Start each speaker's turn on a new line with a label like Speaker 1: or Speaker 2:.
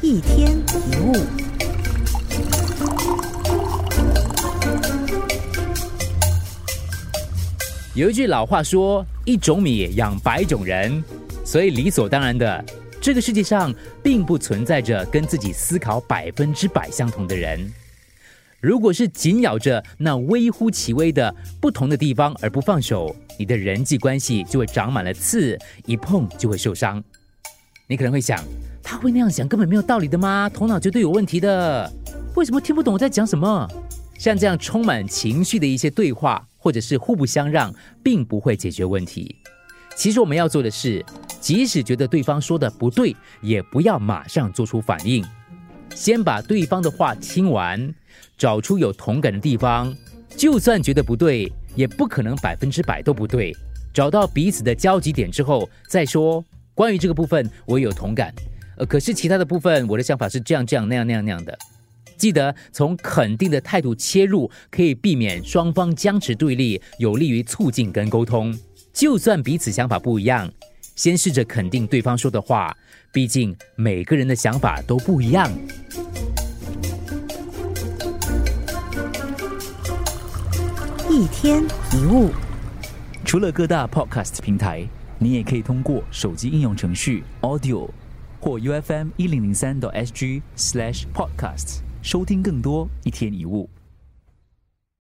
Speaker 1: 一天一物。
Speaker 2: 有一句老话说：“一种米养百种人”，所以理所当然的，这个世界上并不存在着跟自己思考百分之百相同的人。如果是紧咬着那微乎其微的不同的地方而不放手，你的人际关系就会长满了刺，一碰就会受伤。你可能会想，他会那样想根本没有道理的吗？头脑绝对有问题的。为什么听不懂我在讲什么？像这样充满情绪的一些对话。或者是互不相让，并不会解决问题。其实我们要做的是，即使觉得对方说的不对，也不要马上做出反应，先把对方的话听完，找出有同感的地方。就算觉得不对，也不可能百分之百都不对。找到彼此的交集点之后，再说关于这个部分，我有同感。呃，可是其他的部分，我的想法是这样这样那样那样那样的。记得从肯定的态度切入，可以避免双方僵持对立，有利于促进跟沟通。就算彼此想法不一样，先试着肯定对方说的话，毕竟每个人的想法都不一样。
Speaker 1: 一天一物，
Speaker 3: 除了各大 podcast 平台，你也可以通过手机应用程序 Audio 或 U F M 一零零三 SG slash podcasts。收听更多一天一物。